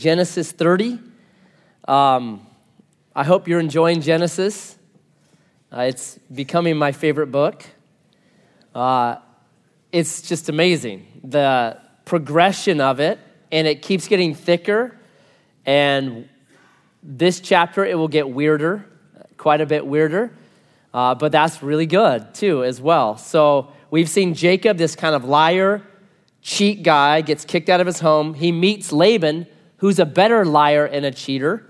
Genesis 30. Um, I hope you're enjoying Genesis. Uh, it's becoming my favorite book. Uh, it's just amazing the progression of it, and it keeps getting thicker. And this chapter, it will get weirder, quite a bit weirder. Uh, but that's really good too, as well. So we've seen Jacob, this kind of liar, cheat guy, gets kicked out of his home. He meets Laban, who's a better liar and a cheater.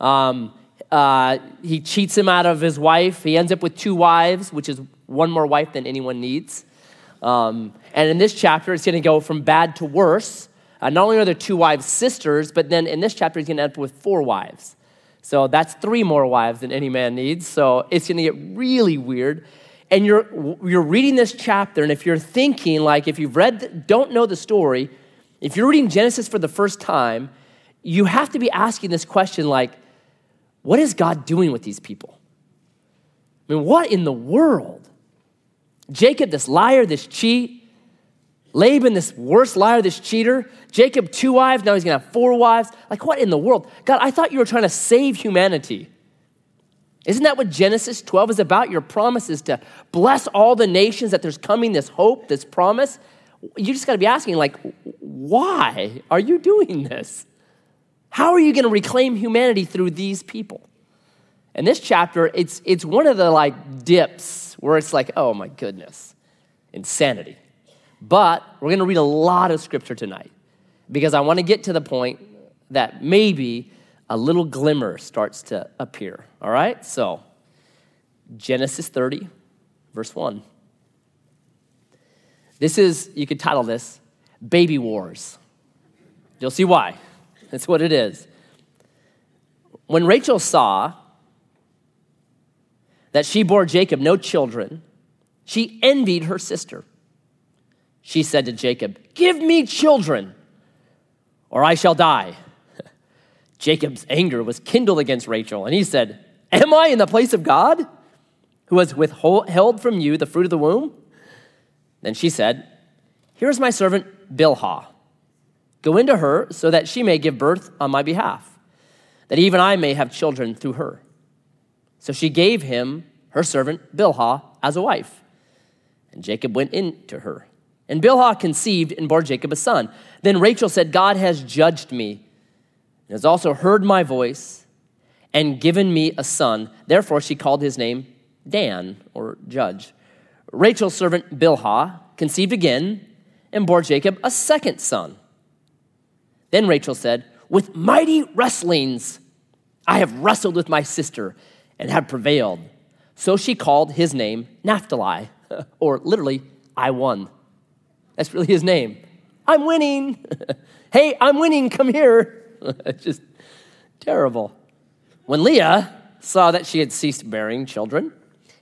Um, uh, he cheats him out of his wife. He ends up with two wives, which is one more wife than anyone needs. Um, and in this chapter, it's going to go from bad to worse. Uh, not only are there two wives sisters, but then in this chapter, he's going to end up with four wives. So that's three more wives than any man needs. So it's going to get really weird. And you're, you're reading this chapter, and if you're thinking, like, if you've read, don't know the story, if you're reading Genesis for the first time, you have to be asking this question, like, what is God doing with these people? I mean, what in the world? Jacob, this liar, this cheat. Laban, this worst liar, this cheater. Jacob, two wives. Now he's to have four wives. Like, what in the world? God, I thought you were trying to save humanity. Isn't that what Genesis 12 is about? Your promise is to bless all the nations, that there's coming this hope, this promise. You just got to be asking, like, why are you doing this? How are you going to reclaim humanity through these people? And this chapter, it's, it's one of the like dips where it's like, oh my goodness, insanity. But we're going to read a lot of scripture tonight because I want to get to the point that maybe a little glimmer starts to appear. All right? So, Genesis 30, verse 1. This is, you could title this, Baby Wars. You'll see why. That's what it is. When Rachel saw that she bore Jacob no children, she envied her sister. She said to Jacob, Give me children, or I shall die. Jacob's anger was kindled against Rachel, and he said, Am I in the place of God, who has withheld from you the fruit of the womb? Then she said, Here's my servant Bilhah. Go into her so that she may give birth on my behalf, that even I may have children through her. So she gave him her servant Bilhah as a wife. And Jacob went in to her. And Bilhah conceived and bore Jacob a son. Then Rachel said, God has judged me, and has also heard my voice, and given me a son. Therefore she called his name Dan, or judge. Rachel's servant Bilhah conceived again and bore Jacob a second son. Then Rachel said, With mighty wrestlings I have wrestled with my sister and have prevailed. So she called his name Naphtali, or literally, I won. That's really his name. I'm winning. hey, I'm winning, come here. just terrible. When Leah saw that she had ceased bearing children,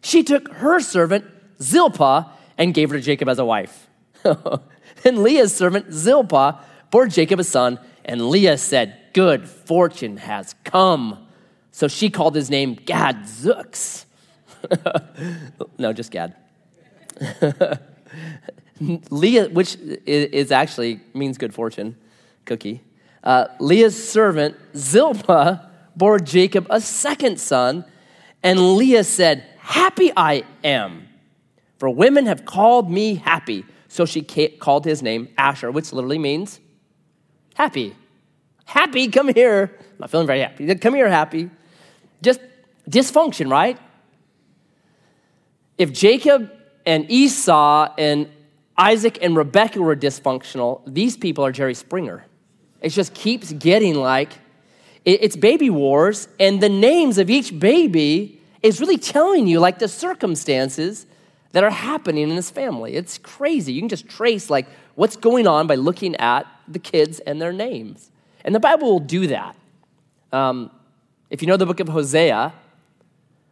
she took her servant Zilpah and gave her to Jacob as a wife. and Leah's servant Zilpah bore Jacob a son, and Leah said, Good fortune has come. So she called his name Gad Zooks. no, just Gad. Leah, which is actually means good fortune, cookie. Uh, Leah's servant Zilpah bore Jacob a second son, and Leah said, Happy I am, for women have called me happy. So she called his name Asher, which literally means happy. Happy, come here. I'm not feeling very happy. Come here, happy. Just dysfunction, right? If Jacob and Esau and Isaac and Rebecca were dysfunctional, these people are Jerry Springer. It just keeps getting like it's baby wars, and the names of each baby is really telling you like the circumstances that are happening in this family. It's crazy. You can just trace like what's going on by looking at the kids and their names. And the Bible will do that. Um, if you know the book of Hosea,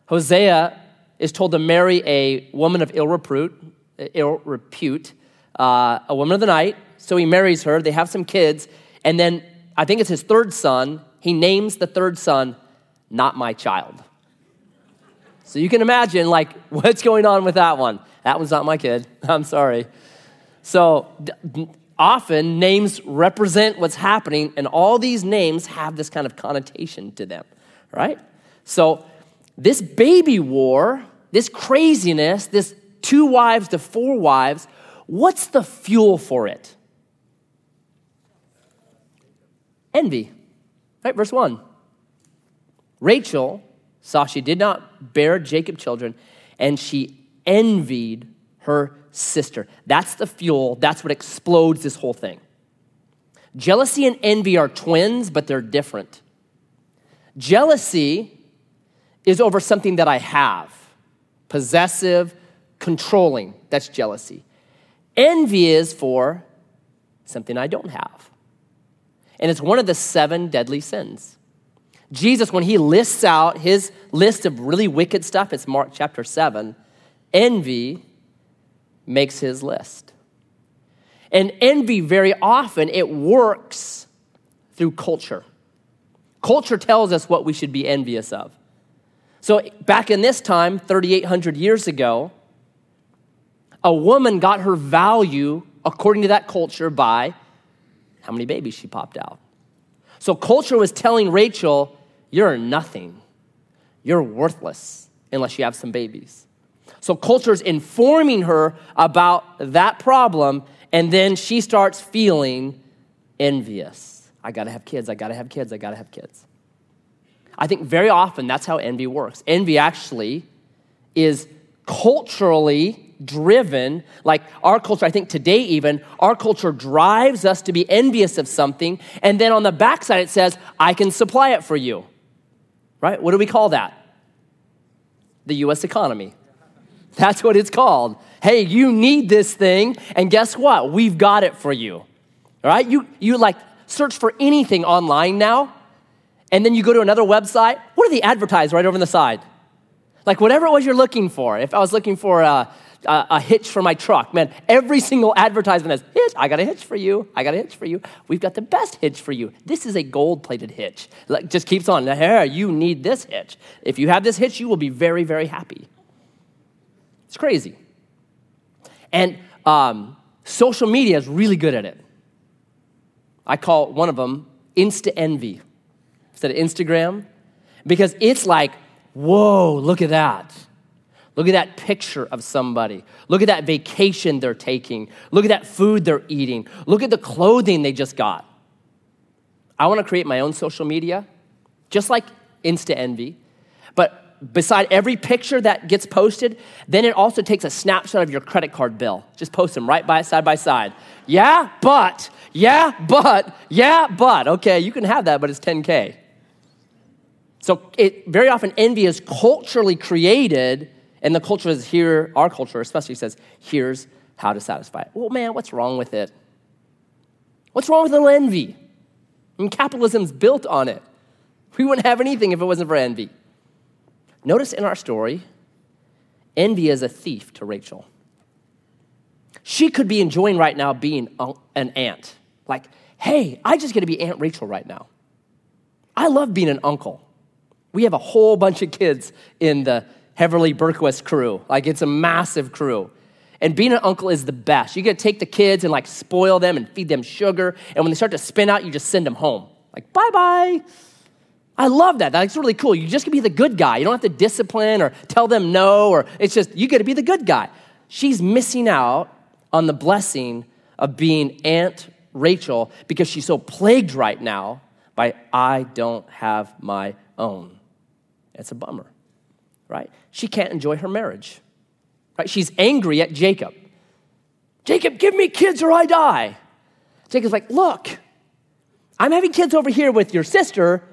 Hosea is told to marry a woman of ill repute, ill repute uh, a woman of the night. So he marries her. They have some kids. And then I think it's his third son. He names the third son, Not My Child. So you can imagine, like, what's going on with that one. That one's not my kid. I'm sorry. So often names represent what's happening, and all these names have this kind of connotation to them, right? So, this baby war, this craziness, this two wives to four wives, what's the fuel for it? Envy, right? Verse 1. Rachel saw she did not bear Jacob children, and she envied her sister. That's the fuel, that's what explodes this whole thing. Jealousy and envy are twins, but they're different. Jealousy is over something that I have, possessive, controlling. That's jealousy. Envy is for something I don't have. And it's one of the seven deadly sins. Jesus, when he lists out his list of really wicked stuff, it's Mark chapter 7, envy makes his list. And envy, very often, it works through culture. Culture tells us what we should be envious of. So, back in this time, 3,800 years ago, a woman got her value according to that culture by how many babies she popped out. So, culture was telling Rachel, You're nothing. You're worthless unless you have some babies. So, culture is informing her about that problem, and then she starts feeling envious. I gotta have kids, I gotta have kids, I gotta have kids. I think very often that's how envy works. Envy actually is culturally driven, like our culture, I think today even, our culture drives us to be envious of something, and then on the backside it says, I can supply it for you. Right? What do we call that? The US economy. That's what it's called. Hey, you need this thing, and guess what? We've got it for you. All right? You, you like search for anything online now, and then you go to another website. What do they advertise right over on the side? Like whatever it was you're looking for. If I was looking for a, a, a, hitch for my truck, man, every single advertisement has hitch. I got a hitch for you. I got a hitch for you. We've got the best hitch for you. This is a gold-plated hitch. Like, just keeps on. Here, you need this hitch. If you have this hitch, you will be very, very happy. It's crazy. And um, social media is really good at it. I call one of them Insta Envy instead of Instagram because it's like, whoa, look at that. Look at that picture of somebody. Look at that vacation they're taking. Look at that food they're eating. Look at the clothing they just got. I want to create my own social media, just like Insta Envy. Beside every picture that gets posted, then it also takes a snapshot of your credit card bill. Just post them right by side by side. Yeah, but, yeah, but, yeah, but. Okay, you can have that, but it's 10K. So it very often envy is culturally created, and the culture is here, our culture especially says, here's how to satisfy it. Well, man, what's wrong with it? What's wrong with little envy? I mean, capitalism's built on it. We wouldn't have anything if it wasn't for envy. Notice in our story, envy is a thief to Rachel. She could be enjoying right now being an aunt. Like, hey, I just get to be Aunt Rachel right now. I love being an uncle. We have a whole bunch of kids in the Heverly Berquist crew. Like, it's a massive crew. And being an uncle is the best. You get to take the kids and like spoil them and feed them sugar. And when they start to spin out, you just send them home. Like, bye bye. I love that. That's really cool. You just can be the good guy. You don't have to discipline or tell them no, or it's just you get to be the good guy. She's missing out on the blessing of being Aunt Rachel because she's so plagued right now by I don't have my own. It's a bummer, right? She can't enjoy her marriage, right? She's angry at Jacob. Jacob, give me kids or I die. Jacob's like, look, I'm having kids over here with your sister,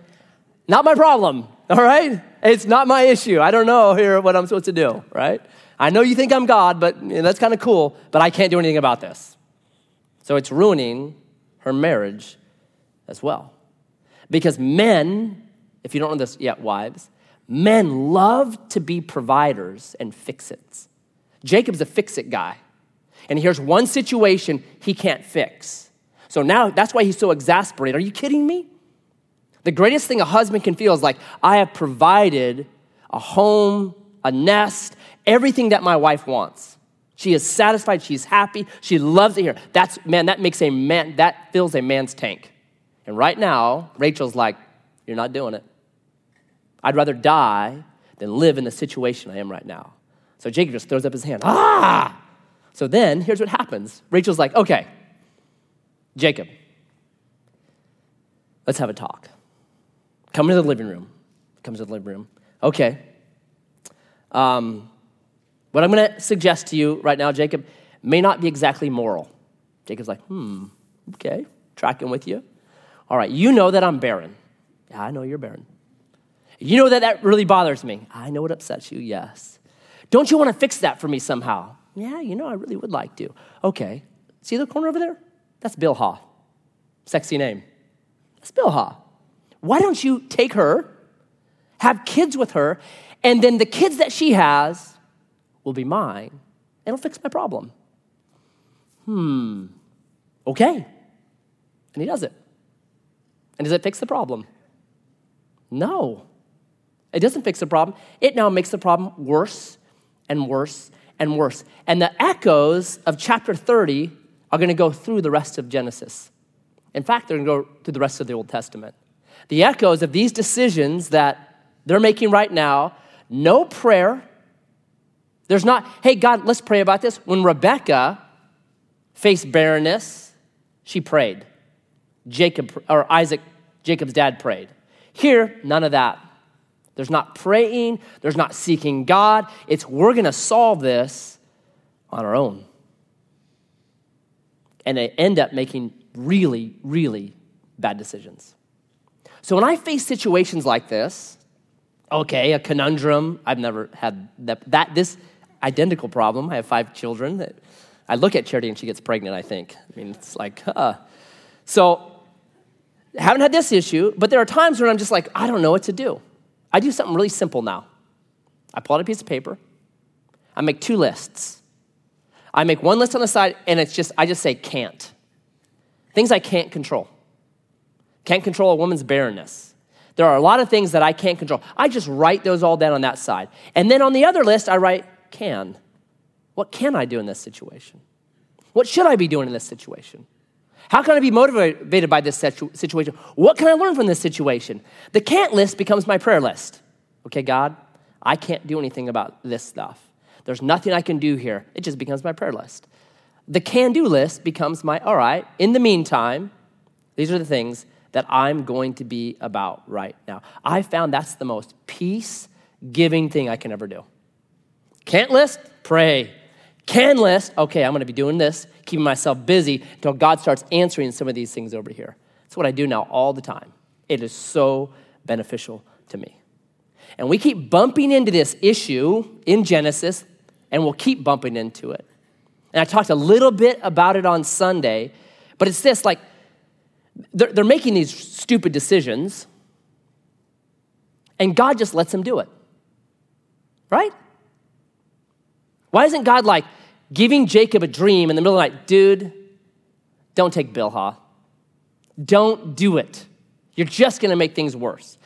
not my problem, all right? It's not my issue. I don't know here what I'm supposed to do, right? I know you think I'm God, but you know, that's kind of cool, but I can't do anything about this. So it's ruining her marriage as well. Because men, if you don't know this yet, wives, men love to be providers and fix its. Jacob's a fix it guy. And here's one situation he can't fix. So now that's why he's so exasperated. Are you kidding me? The greatest thing a husband can feel is like, I have provided a home, a nest, everything that my wife wants. She is satisfied, she's happy, she loves it here. That's man, that makes a man, that fills a man's tank. And right now, Rachel's like, You're not doing it. I'd rather die than live in the situation I am right now. So Jacob just throws up his hand. Ah! So then, here's what happens Rachel's like, Okay, Jacob, let's have a talk. Come into the living room. Comes to the living room. Okay. Um, what I'm going to suggest to you right now, Jacob, may not be exactly moral. Jacob's like, hmm, okay, tracking with you. All right, you know that I'm barren. Yeah, I know you're barren. You know that that really bothers me. I know it upsets you, yes. Don't you want to fix that for me somehow? Yeah, you know, I really would like to. Okay, see the corner over there? That's Bilhah. Sexy name. That's Bilhah. Why don't you take her, have kids with her, and then the kids that she has will be mine, it'll fix my problem. Hmm, okay. And he does it. And does it fix the problem? No. It doesn't fix the problem. It now makes the problem worse and worse and worse. And the echoes of chapter 30 are going to go through the rest of Genesis. In fact, they're going to go through the rest of the Old Testament. The echoes of these decisions that they're making right now no prayer, there's not, hey, God, let's pray about this. When Rebecca faced barrenness, she prayed. Jacob, or Isaac, Jacob's dad prayed. Here, none of that. There's not praying, there's not seeking God. It's we're going to solve this on our own. And they end up making really, really bad decisions. So when I face situations like this, okay, a conundrum, I've never had that, that this identical problem. I have five children. That I look at Charity and she gets pregnant, I think. I mean, it's like, uh. So, haven't had this issue, but there are times when I'm just like, I don't know what to do. I do something really simple now. I pull out a piece of paper, I make two lists. I make one list on the side, and it's just, I just say can't. Things I can't control. Can't control a woman's barrenness. There are a lot of things that I can't control. I just write those all down on that side. And then on the other list, I write can. What can I do in this situation? What should I be doing in this situation? How can I be motivated by this situation? What can I learn from this situation? The can't list becomes my prayer list. Okay, God, I can't do anything about this stuff. There's nothing I can do here. It just becomes my prayer list. The can do list becomes my, all right, in the meantime, these are the things that I'm going to be about right now. I found that's the most peace giving thing I can ever do. Can't list? Pray. Can list? Okay, I'm going to be doing this, keeping myself busy until God starts answering some of these things over here. That's what I do now all the time. It is so beneficial to me. And we keep bumping into this issue in Genesis, and we'll keep bumping into it. And I talked a little bit about it on Sunday, but it's this like, they're, they're making these stupid decisions, and God just lets them do it. Right? Why isn't God like giving Jacob a dream in the middle of the night? Dude, don't take Bilhah. Don't do it. You're just going to make things worse.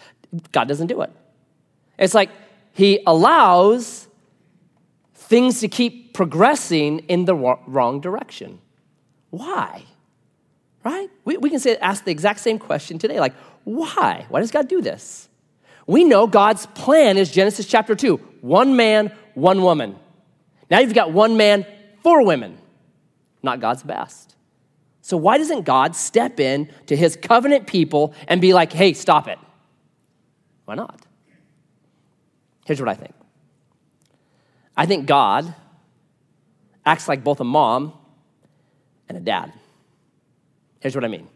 God doesn't do it. It's like he allows things to keep progressing in the wrong direction. Why? Right? We, we can say, ask the exact same question today. Like, why? Why does God do this? We know God's plan is Genesis chapter 2 one man, one woman. Now you've got one man, four women. Not God's best. So why doesn't God step in to his covenant people and be like, hey, stop it? Why not? Here's what I think I think God acts like both a mom and a dad. Here's what I mean.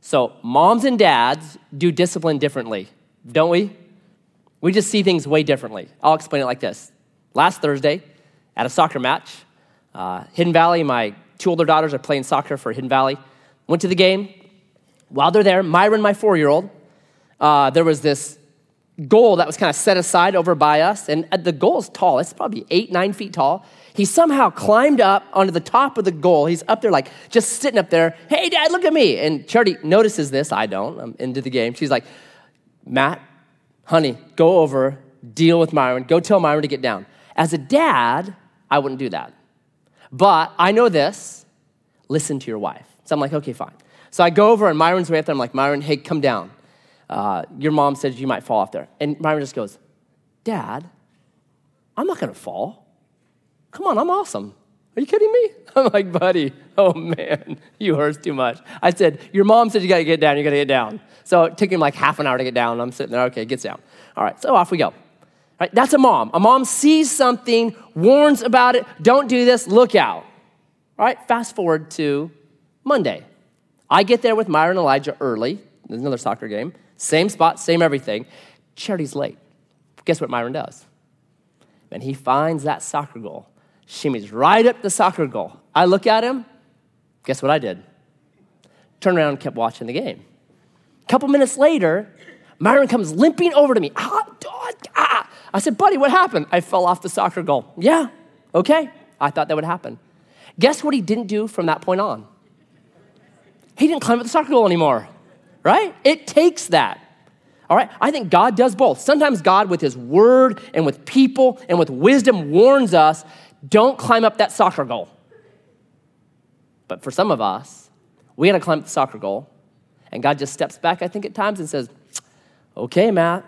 So, moms and dads do discipline differently, don't we? We just see things way differently. I'll explain it like this. Last Thursday, at a soccer match. Uh, Hidden Valley, my two older daughters are playing soccer for Hidden Valley. Went to the game. While they're there, Myron, my four year old, uh, there was this goal that was kind of set aside over by us. And uh, the goal is tall, it's probably eight, nine feet tall. He somehow climbed up onto the top of the goal. He's up there, like just sitting up there. Hey, dad, look at me. And Charity notices this. I don't. I'm into the game. She's like, Matt, honey, go over, deal with Myron, go tell Myron to get down. As a dad, I wouldn't do that. But I know this listen to your wife. So I'm like, okay, fine. So I go over and Myron's way up there. I'm like, Myron, hey, come down. Uh, your mom said you might fall off there. And Myron just goes, Dad, I'm not to fall. Come on, I'm awesome. Are you kidding me? I'm like, buddy, oh man, you hurt too much. I said, Your mom said you got to get down, you got to get down. So it took him like half an hour to get down. I'm sitting there, okay, gets down. All right, so off we go. Right, that's a mom. A mom sees something, warns about it, don't do this, look out. All right, fast forward to Monday. I get there with Myron and Elijah early. There's another soccer game. Same spot, same everything. Charity's late. Guess what Myron does? And he finds that soccer goal, shimmies right up the soccer goal. I look at him. Guess what I did? Turned around and kept watching the game. A couple minutes later, Myron comes limping over to me. Ah, dog, ah. I said, buddy, what happened? I fell off the soccer goal. Yeah, okay. I thought that would happen. Guess what he didn't do from that point on? He didn't climb up the soccer goal anymore, right? It takes that. All right, I think God does both. Sometimes God, with His word and with people and with wisdom, warns us don't climb up that soccer goal. But for some of us, we got to climb the soccer goal. And God just steps back, I think, at times and says, okay, Matt,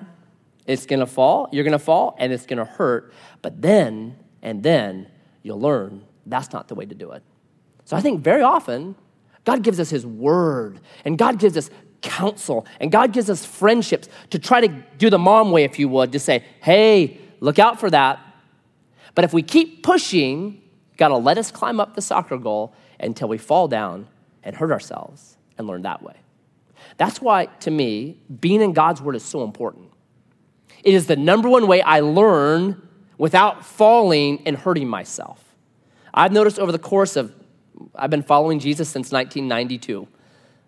it's going to fall, you're going to fall, and it's going to hurt. But then, and then, you'll learn that's not the way to do it. So I think very often, God gives us His word, and God gives us counsel, and God gives us friendships to try to do the mom way, if you would, to say, hey, look out for that. But if we keep pushing, God will let us climb up the soccer goal until we fall down and hurt ourselves and learn that way. That's why, to me, being in God's word is so important. It is the number one way I learn without falling and hurting myself. I've noticed over the course of, I've been following Jesus since 1992.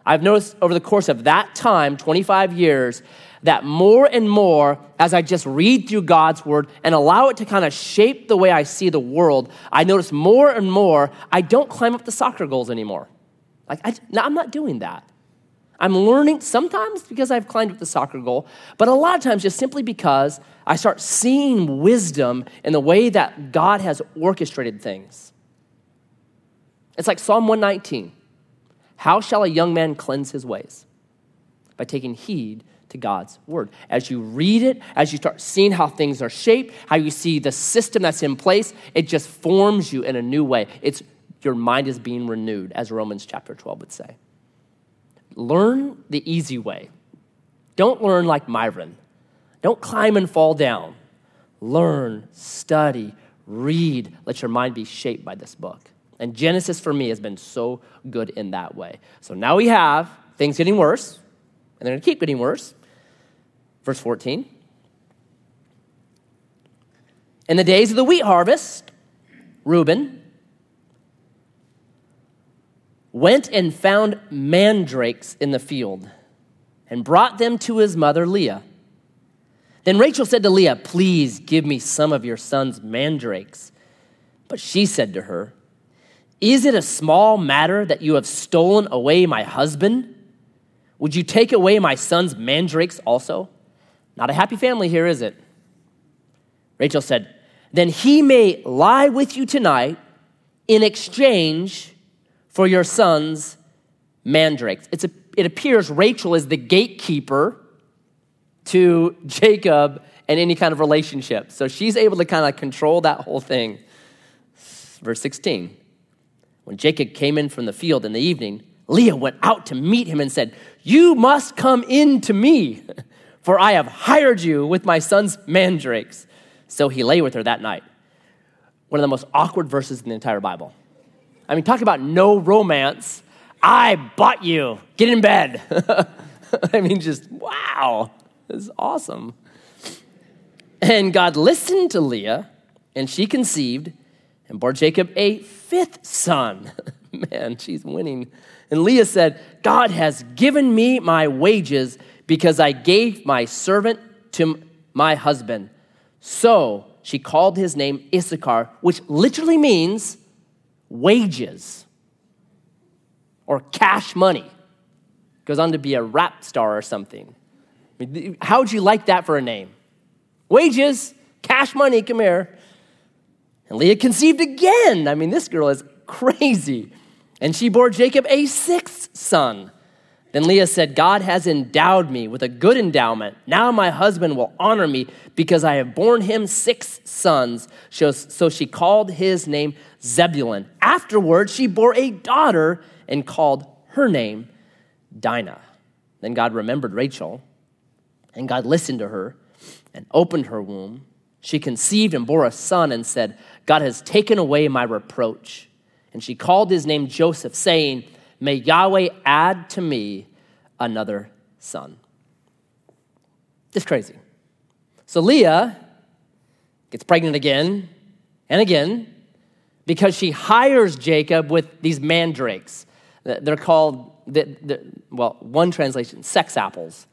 I've noticed over the course of that time, 25 years, that more and more, as I just read through God's word and allow it to kind of shape the way I see the world, I notice more and more I don't climb up the soccer goals anymore. Like, I, I'm not doing that. I'm learning sometimes because I've climbed up the soccer goal, but a lot of times just simply because I start seeing wisdom in the way that God has orchestrated things. It's like Psalm 119 How shall a young man cleanse his ways? By taking heed to God's word. As you read it, as you start seeing how things are shaped, how you see the system that's in place, it just forms you in a new way. It's your mind is being renewed, as Romans chapter 12 would say. Learn the easy way. Don't learn like Myron. Don't climb and fall down. Learn, study, read. Let your mind be shaped by this book. And Genesis for me has been so good in that way. So now we have things getting worse, and they're going to keep getting worse. Verse 14. In the days of the wheat harvest, Reuben went and found mandrakes in the field and brought them to his mother Leah. Then Rachel said to Leah, Please give me some of your son's mandrakes. But she said to her, Is it a small matter that you have stolen away my husband? Would you take away my son's mandrakes also? Not a happy family here, is it? Rachel said, Then he may lie with you tonight in exchange for your sons mandrakes. It's a, it appears Rachel is the gatekeeper to Jacob and any kind of relationship. So she's able to kind of control that whole thing. Verse 16 When Jacob came in from the field in the evening, Leah went out to meet him and said, You must come in to me, for I have hired you with my son's mandrakes. So he lay with her that night. One of the most awkward verses in the entire Bible. I mean, talk about no romance. I bought you. Get in bed. I mean, just wow. This is awesome. And God listened to Leah, and she conceived and bore Jacob a fifth son. Man, she's winning. And Leah said, God has given me my wages because I gave my servant to my husband. So she called his name Issachar, which literally means wages or cash money. Goes on to be a rap star or something. I mean, how would you like that for a name? Wages, cash money, come here. And Leah conceived again. I mean, this girl is crazy. And she bore Jacob a sixth son. Then Leah said, God has endowed me with a good endowment. Now my husband will honor me because I have borne him six sons. So she called his name Zebulun. Afterward, she bore a daughter and called her name Dinah. Then God remembered Rachel, and God listened to her and opened her womb. She conceived and bore a son and said, God has taken away my reproach. And she called his name Joseph, saying, May Yahweh add to me another son. Just crazy. So Leah gets pregnant again and again because she hires Jacob with these mandrakes. They're called, well, one translation, sex apples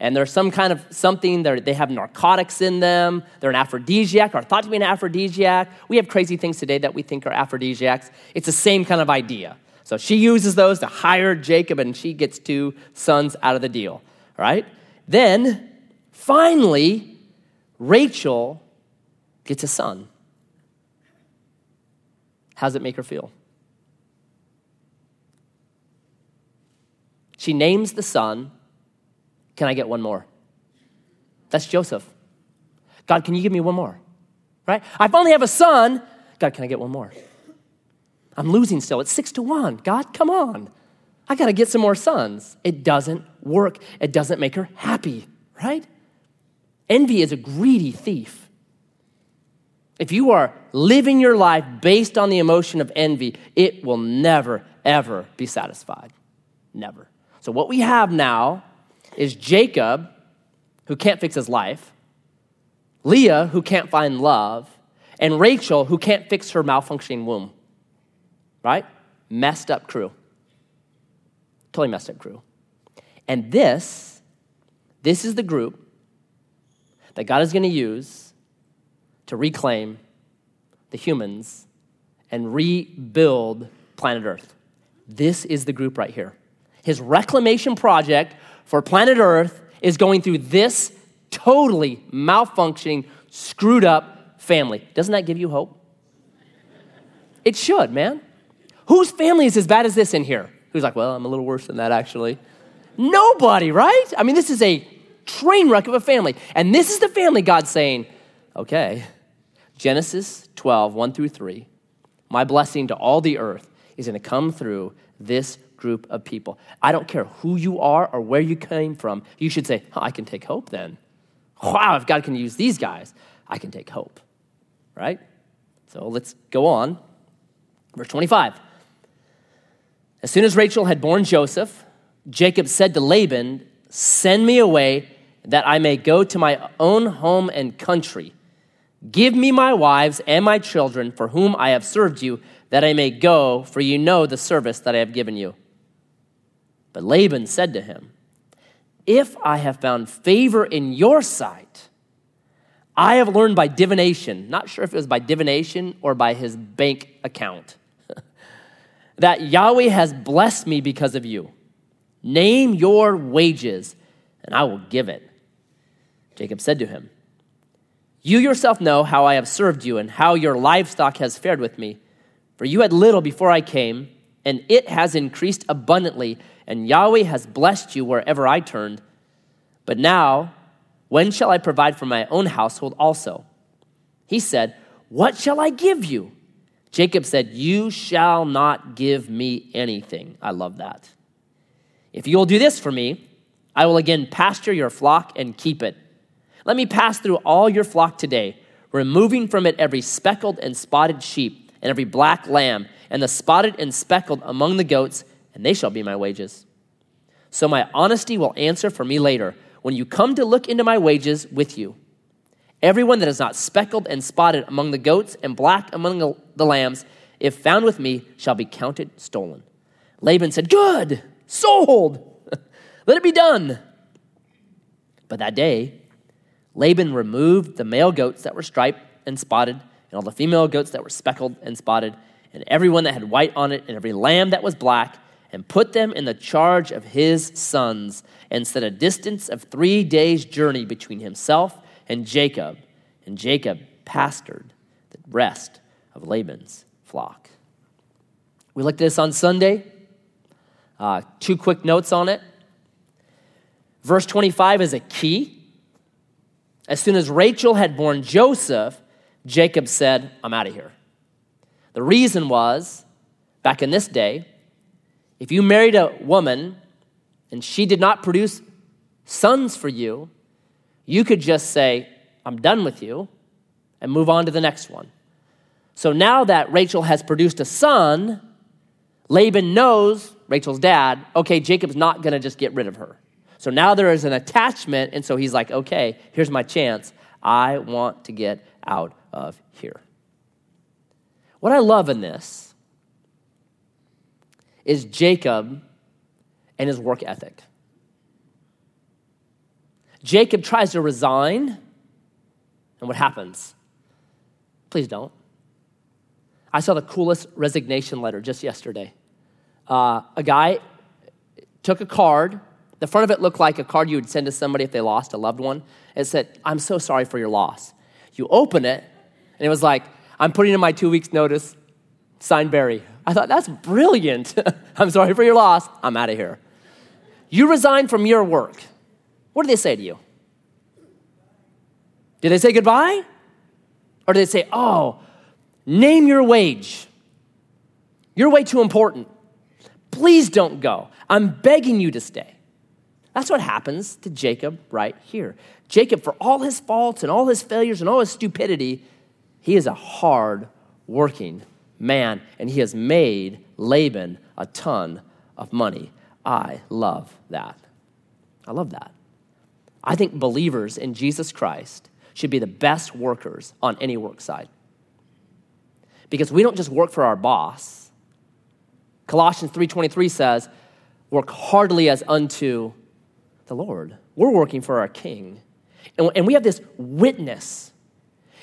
and there's some kind of something they have narcotics in them they're an aphrodisiac or thought to be an aphrodisiac we have crazy things today that we think are aphrodisiacs it's the same kind of idea so she uses those to hire jacob and she gets two sons out of the deal right then finally rachel gets a son how does it make her feel she names the son can I get one more? That's Joseph. God, can you give me one more? Right? I finally have a son. God, can I get one more? I'm losing still. It's six to one. God, come on. I got to get some more sons. It doesn't work. It doesn't make her happy, right? Envy is a greedy thief. If you are living your life based on the emotion of envy, it will never, ever be satisfied. Never. So, what we have now is Jacob, who can't fix his life, Leah, who can't find love, and Rachel, who can't fix her malfunctioning womb. Right? Messed up crew. Totally messed up crew. And this, this is the group that God is going to use to reclaim the humans and rebuild planet Earth. This is the group right here. His reclamation project for planet Earth is going through this totally malfunctioning, screwed up family. Doesn't that give you hope? It should, man. Whose family is as bad as this in here? Who's like, well, I'm a little worse than that, actually. Nobody, right? I mean, this is a train wreck of a family. And this is the family God's saying, okay, Genesis 12, 1 through 3, my blessing to all the earth is going to come through this group of people. I don't care who you are or where you came from, you should say, oh, I can take hope then. Wow, if God can use these guys, I can take hope. Right? So let's go on. Verse 25. As soon as Rachel had born Joseph, Jacob said to Laban, Send me away that I may go to my own home and country. Give me my wives and my children for whom I have served you, that I may go, for you know the service that I have given you. But Laban said to him, If I have found favor in your sight, I have learned by divination, not sure if it was by divination or by his bank account, that Yahweh has blessed me because of you. Name your wages, and I will give it. Jacob said to him, You yourself know how I have served you and how your livestock has fared with me. For you had little before I came, and it has increased abundantly and Yahweh has blessed you wherever I turned. But now, when shall I provide for my own household also? He said, What shall I give you? Jacob said, You shall not give me anything. I love that. If you will do this for me, I will again pasture your flock and keep it. Let me pass through all your flock today, removing from it every speckled and spotted sheep, and every black lamb, and the spotted and speckled among the goats and they shall be my wages. So my honesty will answer for me later when you come to look into my wages with you. Everyone that is not speckled and spotted among the goats and black among the lambs, if found with me, shall be counted stolen. Laban said, Good, sold. Let it be done. But that day, Laban removed the male goats that were striped and spotted, and all the female goats that were speckled and spotted, and every one that had white on it, and every lamb that was black, and put them in the charge of his sons, and set a distance of three days' journey between himself and Jacob. And Jacob pastured the rest of Laban's flock. We looked at this on Sunday. Uh, two quick notes on it. Verse 25 is a key. As soon as Rachel had born Joseph, Jacob said, I'm out of here. The reason was, back in this day, if you married a woman and she did not produce sons for you, you could just say, I'm done with you, and move on to the next one. So now that Rachel has produced a son, Laban knows, Rachel's dad, okay, Jacob's not gonna just get rid of her. So now there is an attachment, and so he's like, okay, here's my chance. I want to get out of here. What I love in this is Jacob and his work ethic. Jacob tries to resign, and what happens? Please don't. I saw the coolest resignation letter just yesterday. Uh, a guy took a card. The front of it looked like a card you would send to somebody if they lost a loved one. It said, I'm so sorry for your loss. You open it, and it was like, I'm putting in my two weeks' notice, signed Barry. I thought, that's brilliant. I'm sorry for your loss. I'm out of here. You resign from your work. What did they say to you? Did they say goodbye? Or did they say, oh, name your wage? You're way too important. Please don't go. I'm begging you to stay. That's what happens to Jacob right here. Jacob, for all his faults and all his failures and all his stupidity, he is a hard working man, and he has made Laban a ton of money. I love that. I love that. I think believers in Jesus Christ should be the best workers on any work side. Because we don't just work for our boss. Colossians 3:23 says, "Work heartily as unto the Lord." We're working for our king. And, we have this witness.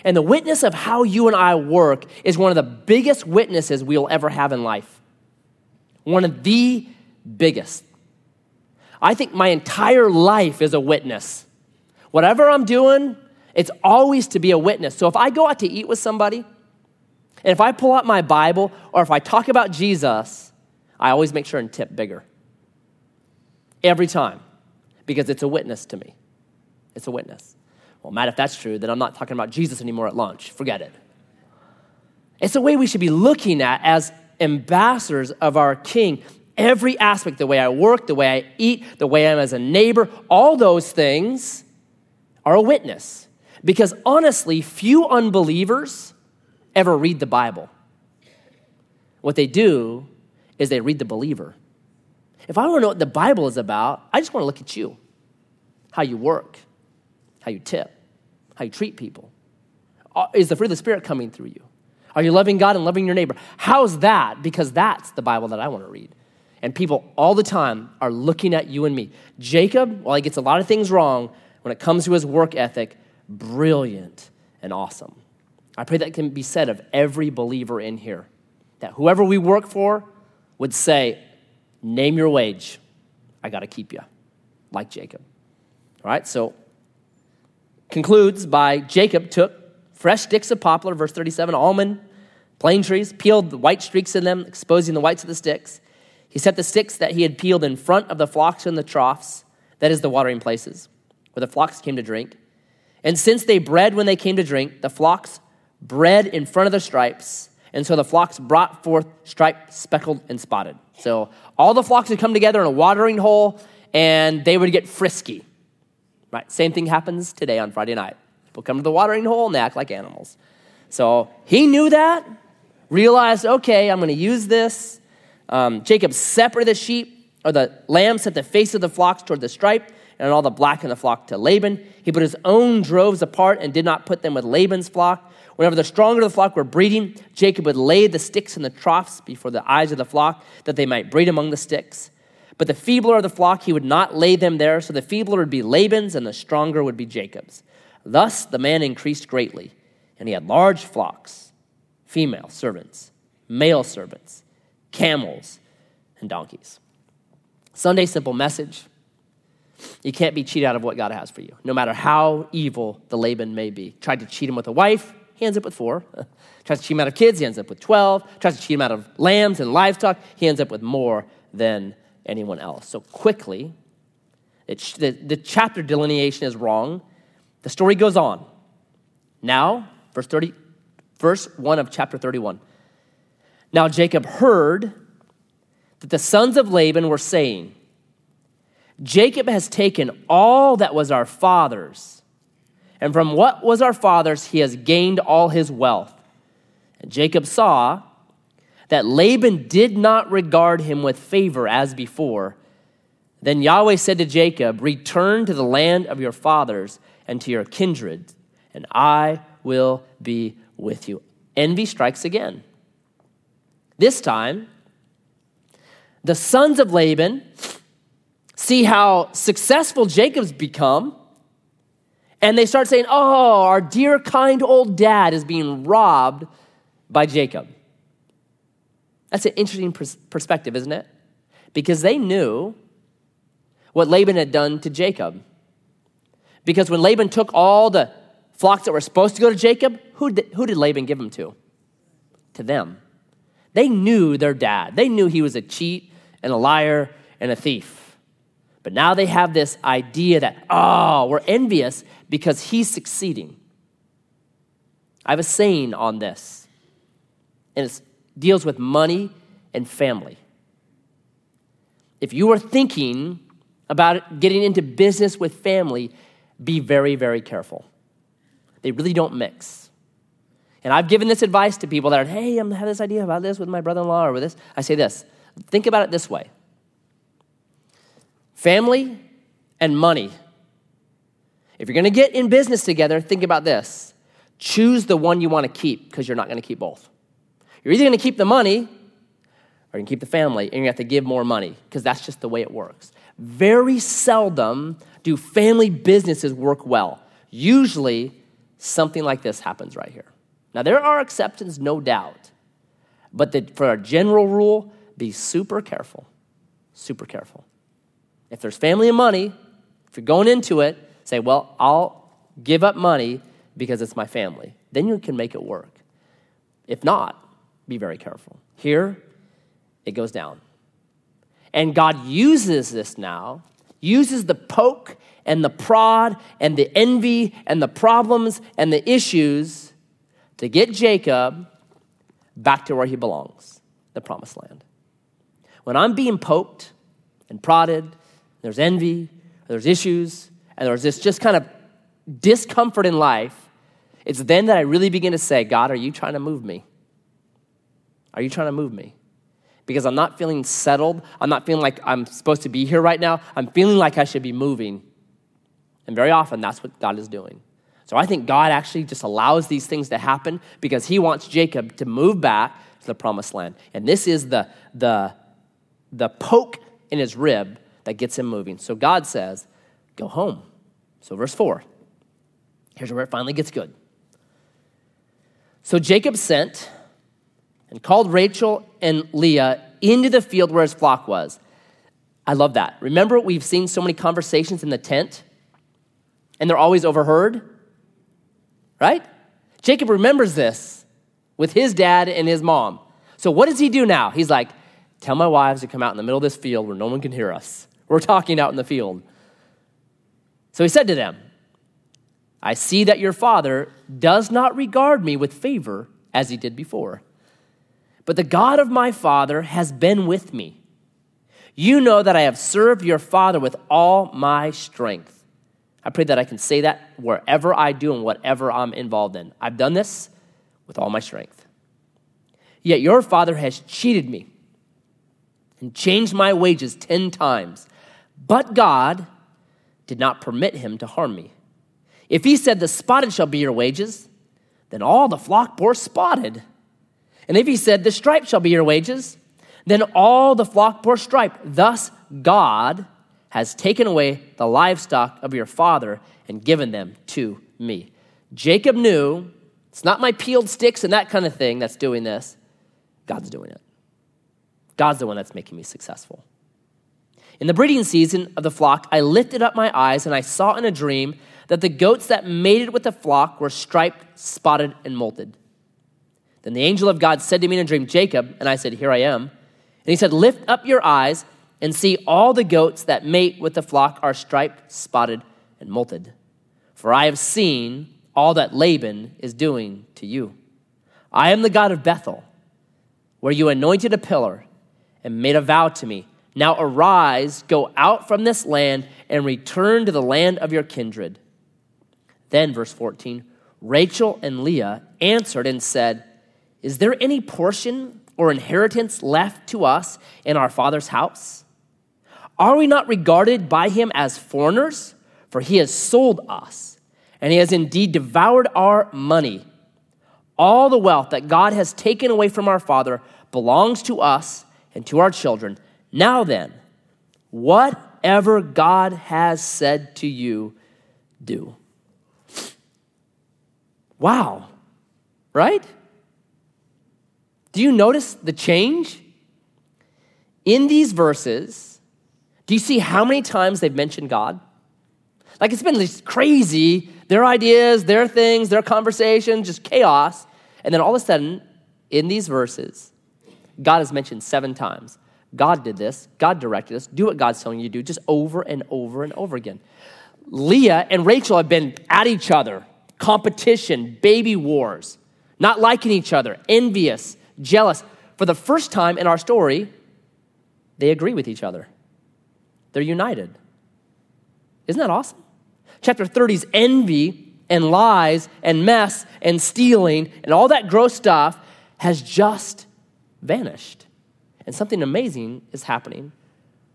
And the witness of how you and I work is one of the biggest witnesses we'll ever have in life. One of the biggest. I think my entire life is a witness. Whatever I'm doing, it's always to be a witness. So if I go out to eat with somebody, and if I pull out my Bible or if I talk about Jesus, I always make sure and tip bigger. Every time, because it's a witness to me. It's a witness. Well, Matt, if that's true, then I'm not talking about Jesus anymore at lunch. Forget it. It's a way we should be looking at as ambassadors of our King every aspect the way I work, the way I eat, the way I am as a neighbor, all those things are a witness. Because honestly, few unbelievers ever read the Bible. What they do is they read the believer. If I want to know what the Bible is about, I just want to look at you how you work, how you tip, how you treat people. Uh, is the fruit of the Spirit coming through you? Are you loving God and loving your neighbor? How's that? Because that's the Bible that I want to read. And people all the time are looking at you and me. Jacob, while he gets a lot of things wrong, when it comes to his work ethic, brilliant and awesome. I pray that can be said of every believer in here. That whoever we work for would say, Name your wage. I got to keep you, like Jacob. All right, so concludes by Jacob took fresh sticks of poplar, verse 37, almond, plane trees, peeled the white streaks in them, exposing the whites of the sticks. He set the sticks that he had peeled in front of the flocks in the troughs, that is, the watering places, where the flocks came to drink. And since they bred when they came to drink, the flocks bred in front of the stripes. And so the flocks brought forth striped, speckled, and spotted. So all the flocks would come together in a watering hole, and they would get frisky. Right? Same thing happens today on Friday night. People come to the watering hole and they act like animals. So he knew that, realized, okay, I'm going to use this um, Jacob separated the sheep, or the lambs at the face of the flocks toward the stripe, and all the black in the flock to Laban. He put his own droves apart and did not put them with Laban's flock. Whenever the stronger of the flock were breeding, Jacob would lay the sticks in the troughs before the eyes of the flock, that they might breed among the sticks. But the feebler of the flock, he would not lay them there, so the feebler would be Laban's, and the stronger would be Jacob's. Thus the man increased greatly, and he had large flocks, female servants, male servants camels, and donkeys. Sunday simple message. You can't be cheated out of what God has for you, no matter how evil the Laban may be. Tried to cheat him with a wife, he ends up with four. tries to cheat him out of kids, he ends up with 12. Tries to cheat him out of lambs and livestock, he ends up with more than anyone else. So quickly, it, the, the chapter delineation is wrong. The story goes on. Now, verse 30, verse 1 of chapter 31. Now Jacob heard that the sons of Laban were saying, Jacob has taken all that was our father's, and from what was our father's, he has gained all his wealth. And Jacob saw that Laban did not regard him with favor as before. Then Yahweh said to Jacob, Return to the land of your fathers and to your kindred, and I will be with you. Envy strikes again. This time, the sons of Laban see how successful Jacob's become, and they start saying, Oh, our dear, kind old dad is being robbed by Jacob. That's an interesting pers- perspective, isn't it? Because they knew what Laban had done to Jacob. Because when Laban took all the flocks that were supposed to go to Jacob, who did, who did Laban give them to? To them. They knew their dad. They knew he was a cheat and a liar and a thief. But now they have this idea that, oh, we're envious because he's succeeding. I have a saying on this, and it deals with money and family. If you are thinking about getting into business with family, be very, very careful. They really don't mix. And I've given this advice to people that are, hey, I'm having this idea about this with my brother in law or with this. I say this think about it this way family and money. If you're going to get in business together, think about this choose the one you want to keep because you're not going to keep both. You're either going to keep the money or you can keep the family, and you have to give more money because that's just the way it works. Very seldom do family businesses work well. Usually, something like this happens right here. Now, there are exceptions, no doubt, but the, for a general rule, be super careful. Super careful. If there's family and money, if you're going into it, say, well, I'll give up money because it's my family. Then you can make it work. If not, be very careful. Here, it goes down. And God uses this now, uses the poke and the prod and the envy and the problems and the issues to get Jacob back to where he belongs, the promised land. When I'm being poked and prodded, there's envy, there's issues, and there's this just kind of discomfort in life, it's then that I really begin to say, God, are you trying to move me? Are you trying to move me? because I'm not feeling settled. I'm not feeling like I'm supposed to be here right now. I'm feeling like I should be moving. And very often, that's what God is doing. So I think God actually just allows these things to happen because he wants Jacob to move back to the promised land. And this is the, the, the poke in his rib that gets him moving. So God says, Go home. So, verse 4. Here's where it finally gets good. So Jacob sent and called Rachel and Leah into the field where his flock was. I love that. Remember, we've seen so many conversations in the tent, and they're always overheard, right? Jacob remembers this with his dad and his mom. So, what does he do now? He's like, Tell my wives to come out in the middle of this field where no one can hear us. We're talking out in the field. So he said to them, I see that your father does not regard me with favor as he did before. But the God of my father has been with me. You know that I have served your father with all my strength. I pray that I can say that wherever I do and whatever I'm involved in. I've done this with all my strength. Yet your father has cheated me and changed my wages 10 times. But God did not permit him to harm me. If he said, The spotted shall be your wages, then all the flock bore spotted. And if he said, The stripe shall be your wages, then all the flock bore stripe. Thus God has taken away the livestock of your father and given them to me. Jacob knew it's not my peeled sticks and that kind of thing that's doing this. God's doing it. God's the one that's making me successful. In the breeding season of the flock, I lifted up my eyes and I saw in a dream that the goats that mated with the flock were striped, spotted, and molted. Then the angel of God said to me in a dream, Jacob, and I said, Here I am. And he said, Lift up your eyes and see all the goats that mate with the flock are striped, spotted, and molted. For I have seen all that Laban is doing to you. I am the God of Bethel, where you anointed a pillar and made a vow to me. Now arise, go out from this land, and return to the land of your kindred. Then, verse 14, Rachel and Leah answered and said, Is there any portion or inheritance left to us in our father's house? Are we not regarded by him as foreigners? For he has sold us, and he has indeed devoured our money. All the wealth that God has taken away from our father belongs to us and to our children. Now then, whatever God has said to you, do. Wow, right? Do you notice the change? In these verses, do you see how many times they've mentioned God? Like it's been this crazy, their ideas, their things, their conversations, just chaos. And then all of a sudden, in these verses, God is mentioned seven times. God did this, God directed us, do what God's telling you to do, just over and over and over again. Leah and Rachel have been at each other, competition, baby wars, not liking each other, envious, jealous. For the first time in our story, they agree with each other. They're united. Isn't that awesome? Chapter 30's envy and lies and mess and stealing and all that gross stuff has just vanished. And something amazing is happening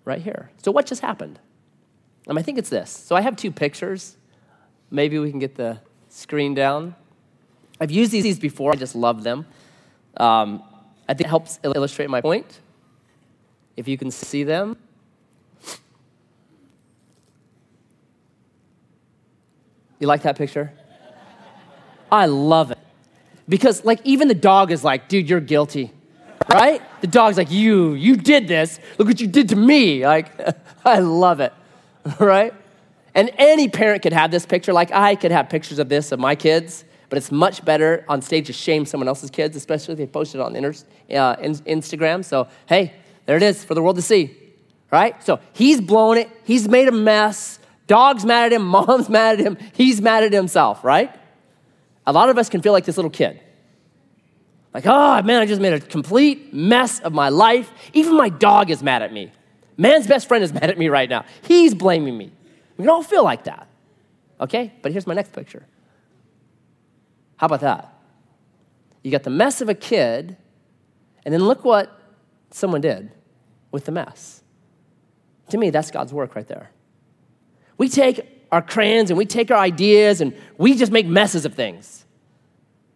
right here. So, what just happened? Um, I think it's this. So, I have two pictures. Maybe we can get the screen down. I've used these before, I just love them. Um, I think it helps illustrate my point. If you can see them. You like that picture? I love it. Because, like, even the dog is like, dude, you're guilty right? The dog's like, you, you did this. Look what you did to me. Like, I love it, right? And any parent could have this picture. Like, I could have pictures of this of my kids, but it's much better on stage to shame someone else's kids, especially if they post it on uh, Instagram. So, hey, there it is for the world to see, right? So, he's blown it. He's made a mess. Dog's mad at him. Mom's mad at him. He's mad at himself, right? A lot of us can feel like this little kid like, oh man, I just made a complete mess of my life. Even my dog is mad at me. Man's best friend is mad at me right now. He's blaming me. We can all feel like that. Okay? But here's my next picture. How about that? You got the mess of a kid, and then look what someone did with the mess. To me, that's God's work right there. We take our crayons and we take our ideas and we just make messes of things.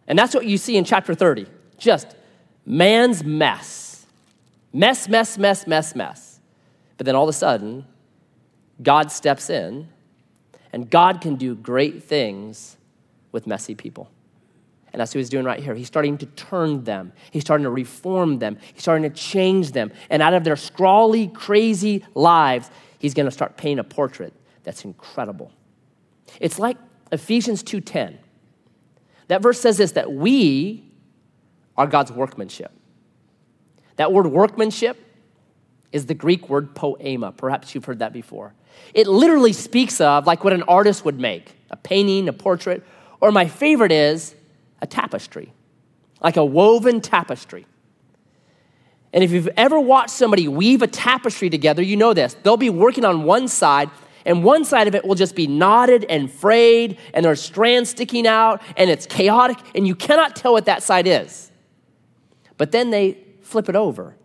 And that's what you see in chapter 30 just man's mess. Mess, mess, mess, mess, mess. But then all of a sudden, God steps in, and God can do great things with messy people. And that's what he's doing right here. He's starting to turn them. He's starting to reform them. He's starting to change them. And out of their scrawly, crazy lives, he's going to start painting a portrait that's incredible. It's like Ephesians 2:10. That verse says this that we are God's workmanship. That word workmanship is the Greek word poema. Perhaps you've heard that before. It literally speaks of like what an artist would make a painting, a portrait, or my favorite is a tapestry, like a woven tapestry. And if you've ever watched somebody weave a tapestry together, you know this. They'll be working on one side, and one side of it will just be knotted and frayed, and there are strands sticking out, and it's chaotic, and you cannot tell what that side is. But then they flip it over.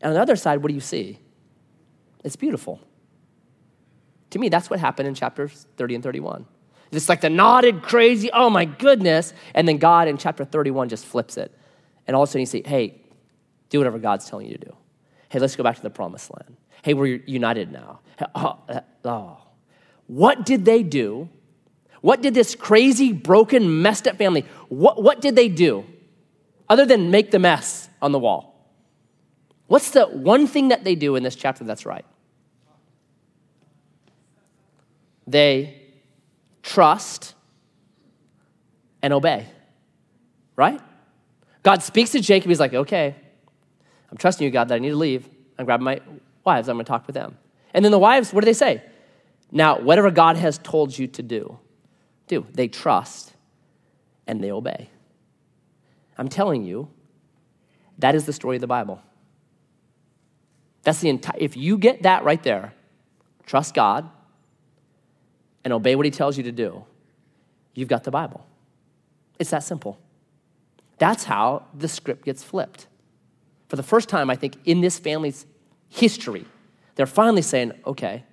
And on the other side, what do you see? It's beautiful. To me, that's what happened in chapters 30 and 31. It's like the knotted, crazy, oh my goodness. And then God in chapter 31 just flips it. And all of a sudden you say, hey, do whatever God's telling you to do. Hey, let's go back to the promised land. Hey, we're united now. Oh, oh. What did they do? What did this crazy, broken, messed up family, what, what did they do? other than make the mess on the wall? What's the one thing that they do in this chapter that's right? they trust and obey. Right? God speaks to Jacob. He's like, okay, I'm trusting you, God, that I need to leave. I'm grabbing my wives. I'm going to talk with them. And then the wives, what do they say? Now, whatever God has told you to do, do. They trust and they obey. I'm telling you, that is the story of the Bible. That's the entire, if you get that right there, trust God and obey what He tells you to do, you've got the Bible. It's that simple. That's how the script gets flipped. For the first time, I think, in this family's history, they're finally saying, okay,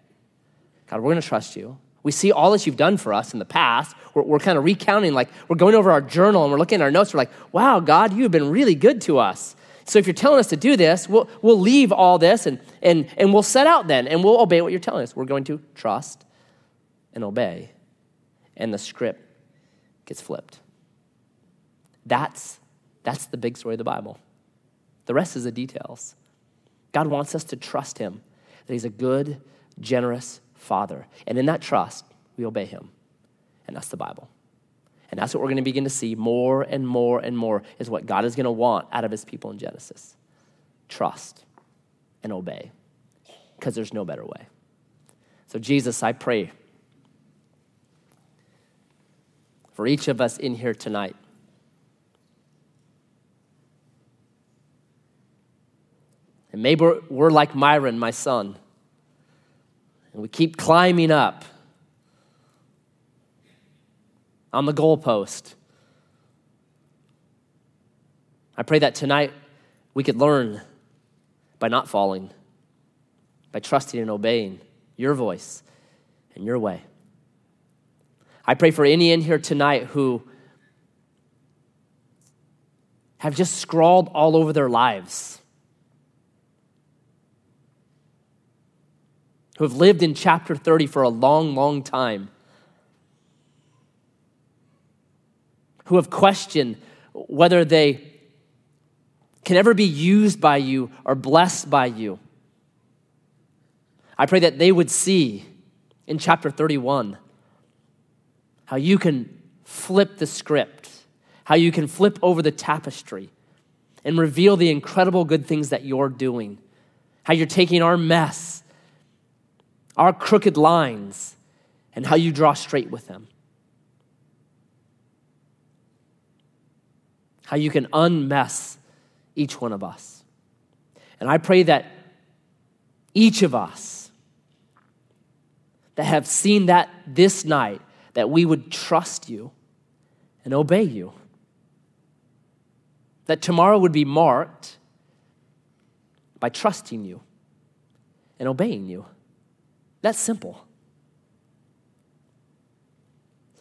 God, we're going to trust you. We see all that you've done for us in the past. We're, we're, kind of recounting, like, we're going over our journal and we're looking at our notes. We're like, wow, God, you've been really good to us. So if you're telling us to do this, we'll, we'll leave all this and, and, and we'll set out then and we'll obey what you're telling us. We're going to trust and obey. And the script gets flipped. That's, that's the big story of the Bible. The rest is the details. God wants us to trust Him, that He's a good, generous Father. And in that trust, we obey Him. And that's the Bible. And that's what we're going to begin to see more and more and more is what God is going to want out of His people in Genesis trust and obey, because there's no better way. So, Jesus, I pray for each of us in here tonight maybe we're, like Myron, my son, and we keep climbing up on the goalpost. I pray that tonight we could learn by not falling, by trusting and obeying your voice and your way. I pray for any in here tonight who have just scrawled all over their lives who have lived in chapter 30 for a long, long time, who have questioned whether they can ever be used by you or blessed by you. I pray that they would see in chapter 31 how you can flip the script, how you can flip over the tapestry and reveal the incredible good things that you're doing, how you're taking our mess our crooked lines, and how you draw straight with them. How you can unmess each one of us. And I pray that each of us that have seen that this night, that we would trust you and obey you. That tomorrow would be marked by trusting you and obeying you. That's simple.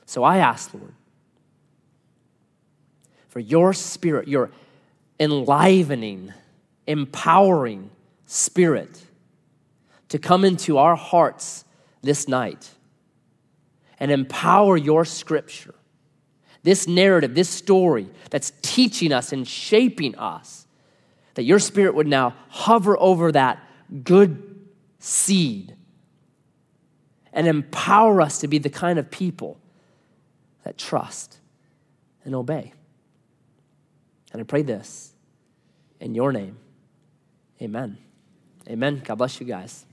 So I ask, Lord, for your spirit, your enlivening, empowering spirit to come into our hearts this night and empower your scripture, this narrative, this story that's teaching us and shaping us, that your spirit would now hover over that good seed and empower us to be the kind of people that trust and obey. And I pray this in your name. Amen. Amen. God bless you guys.